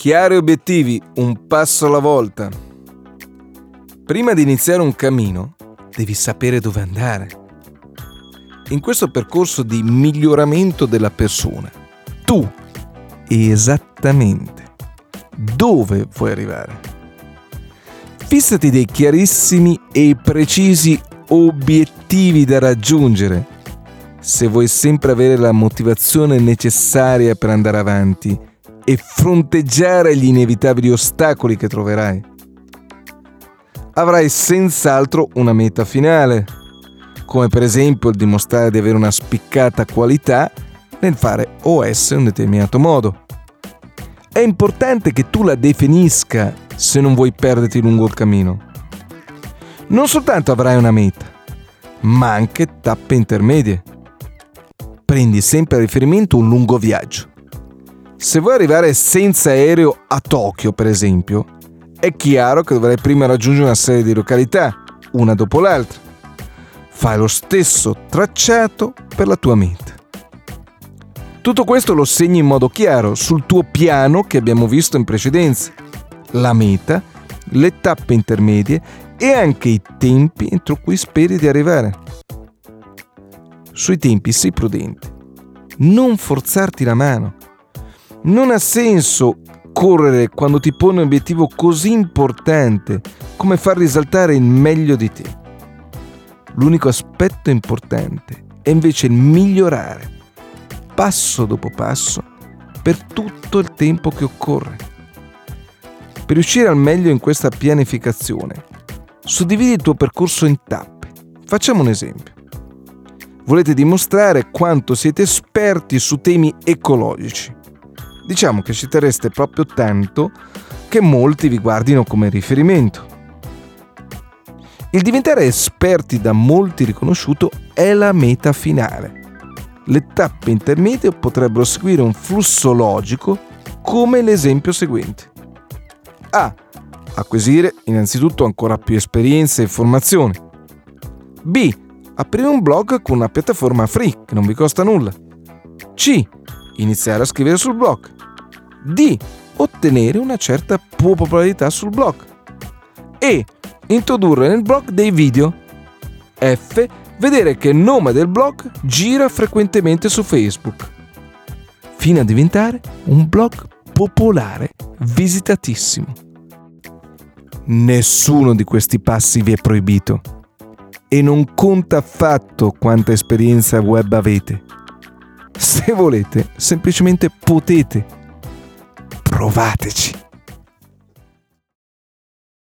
Chiari obiettivi, un passo alla volta. Prima di iniziare un cammino, devi sapere dove andare. In questo percorso di miglioramento della persona, tu esattamente dove vuoi arrivare. Fissati dei chiarissimi e precisi obiettivi da raggiungere se vuoi sempre avere la motivazione necessaria per andare avanti e fronteggiare gli inevitabili ostacoli che troverai. Avrai senz'altro una meta finale, come per esempio il dimostrare di avere una spiccata qualità nel fare OS in un determinato modo. È importante che tu la definisca se non vuoi perderti lungo il cammino. Non soltanto avrai una meta, ma anche tappe intermedie. Prendi sempre a riferimento un lungo viaggio. Se vuoi arrivare senza aereo a Tokyo, per esempio, è chiaro che dovrai prima raggiungere una serie di località, una dopo l'altra. Fai lo stesso tracciato per la tua meta. Tutto questo lo segni in modo chiaro sul tuo piano che abbiamo visto in precedenza. La meta, le tappe intermedie e anche i tempi entro cui speri di arrivare. Sui tempi sii prudente. Non forzarti la mano. Non ha senso correre quando ti pone un obiettivo così importante come far risaltare il meglio di te. L'unico aspetto importante è invece il migliorare passo dopo passo per tutto il tempo che occorre. Per riuscire al meglio in questa pianificazione, suddividi il tuo percorso in tappe. Facciamo un esempio. Volete dimostrare quanto siete esperti su temi ecologici. Diciamo che ci terreste proprio tanto che molti vi guardino come riferimento. Il diventare esperti da molti riconosciuto è la meta finale le tappe intermedie potrebbero seguire un flusso logico come l'esempio seguente. A. Acquisire innanzitutto ancora più esperienza e informazioni. B. Aprire un blog con una piattaforma free che non vi costa nulla. C. Iniziare a scrivere sul blog. D. Ottenere una certa popolarità sul blog. E. Introdurre nel blog dei video. F vedere che il nome del blog gira frequentemente su Facebook, fino a diventare un blog popolare visitatissimo. Nessuno di questi passi vi è proibito e non conta affatto quanta esperienza web avete. Se volete, semplicemente potete. Provateci.